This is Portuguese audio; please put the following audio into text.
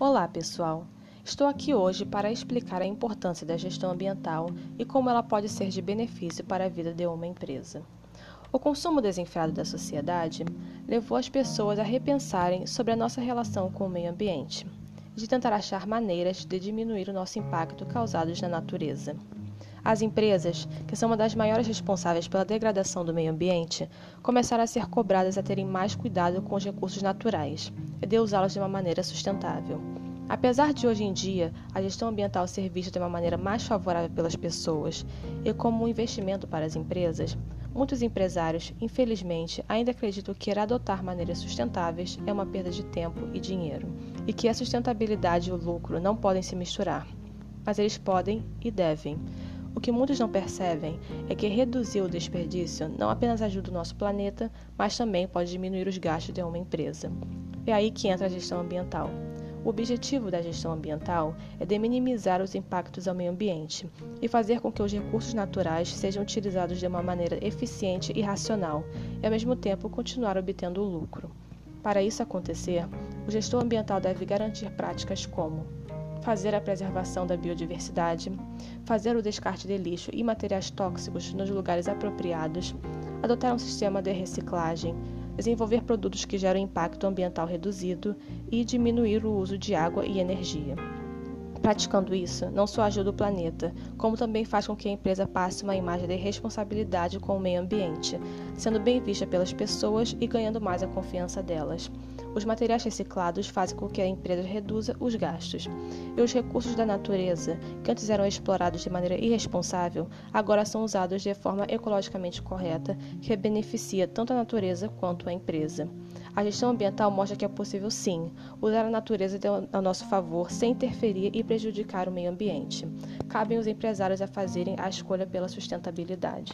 Olá, pessoal! Estou aqui hoje para explicar a importância da gestão ambiental e como ela pode ser de benefício para a vida de uma empresa. O consumo desenfreado da sociedade levou as pessoas a repensarem sobre a nossa relação com o meio ambiente, de tentar achar maneiras de diminuir o nosso impacto causados na natureza. As empresas, que são uma das maiores responsáveis pela degradação do meio ambiente, começaram a ser cobradas a terem mais cuidado com os recursos naturais e de usá-los de uma maneira sustentável. Apesar de hoje em dia a gestão ambiental ser vista de uma maneira mais favorável pelas pessoas e como um investimento para as empresas, muitos empresários, infelizmente, ainda acreditam que ir adotar maneiras sustentáveis é uma perda de tempo e dinheiro, e que a sustentabilidade e o lucro não podem se misturar. Mas eles podem e devem. O que muitos não percebem é que reduzir o desperdício não apenas ajuda o nosso planeta, mas também pode diminuir os gastos de uma empresa. É aí que entra a gestão ambiental. O objetivo da gestão ambiental é de minimizar os impactos ao meio ambiente e fazer com que os recursos naturais sejam utilizados de uma maneira eficiente e racional, e ao mesmo tempo continuar obtendo lucro. Para isso acontecer, o gestor ambiental deve garantir práticas como fazer a preservação da biodiversidade, fazer o descarte de lixo e materiais tóxicos nos lugares apropriados, adotar um sistema de reciclagem, desenvolver produtos que geram impacto ambiental reduzido e diminuir o uso de água e energia. Praticando isso, não só ajuda o planeta, como também faz com que a empresa passe uma imagem de responsabilidade com o meio ambiente, sendo bem vista pelas pessoas e ganhando mais a confiança delas. Os materiais reciclados fazem com que a empresa reduza os gastos. E os recursos da natureza, que antes eram explorados de maneira irresponsável, agora são usados de forma ecologicamente correta, que beneficia tanto a natureza quanto a empresa. A gestão ambiental mostra que é possível, sim, usar a natureza a nosso favor sem interferir e prejudicar o meio ambiente. Cabem os empresários a fazerem a escolha pela sustentabilidade.